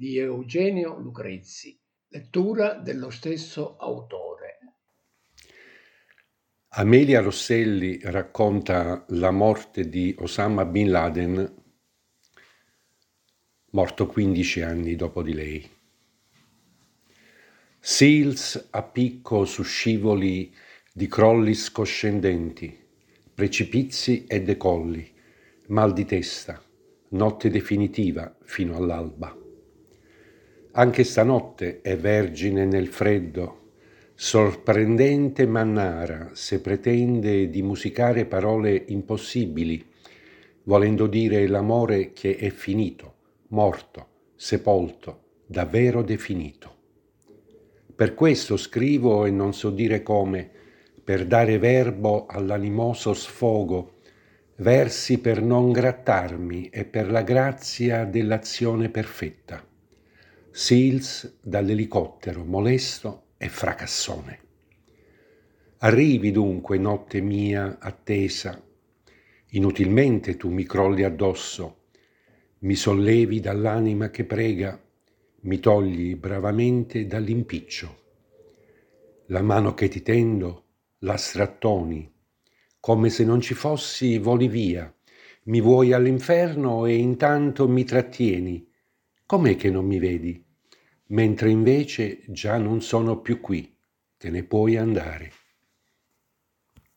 di Eugenio Lucrezzi, lettura dello stesso autore. Amelia Rosselli racconta la morte di Osama Bin Laden, morto 15 anni dopo di lei. Seals a picco su scivoli di crolli scoscendenti, precipizi e decolli, mal di testa, notte definitiva fino all'alba. Anche stanotte è vergine nel freddo, sorprendente mannara se pretende di musicare parole impossibili, volendo dire l'amore che è finito, morto, sepolto, davvero definito. Per questo scrivo e non so dire come, per dare verbo all'animoso sfogo, versi per non grattarmi e per la grazia dell'azione perfetta. Seals dall'elicottero molesto e fracassone. Arrivi dunque, notte mia attesa, inutilmente tu mi crolli addosso, mi sollevi dall'anima che prega, mi togli bravamente dall'impiccio. La mano che ti tendo la strattoni, come se non ci fossi voli via, mi vuoi all'inferno e intanto mi trattieni. Com'è che non mi vedi? Mentre invece già non sono più qui, te ne puoi andare.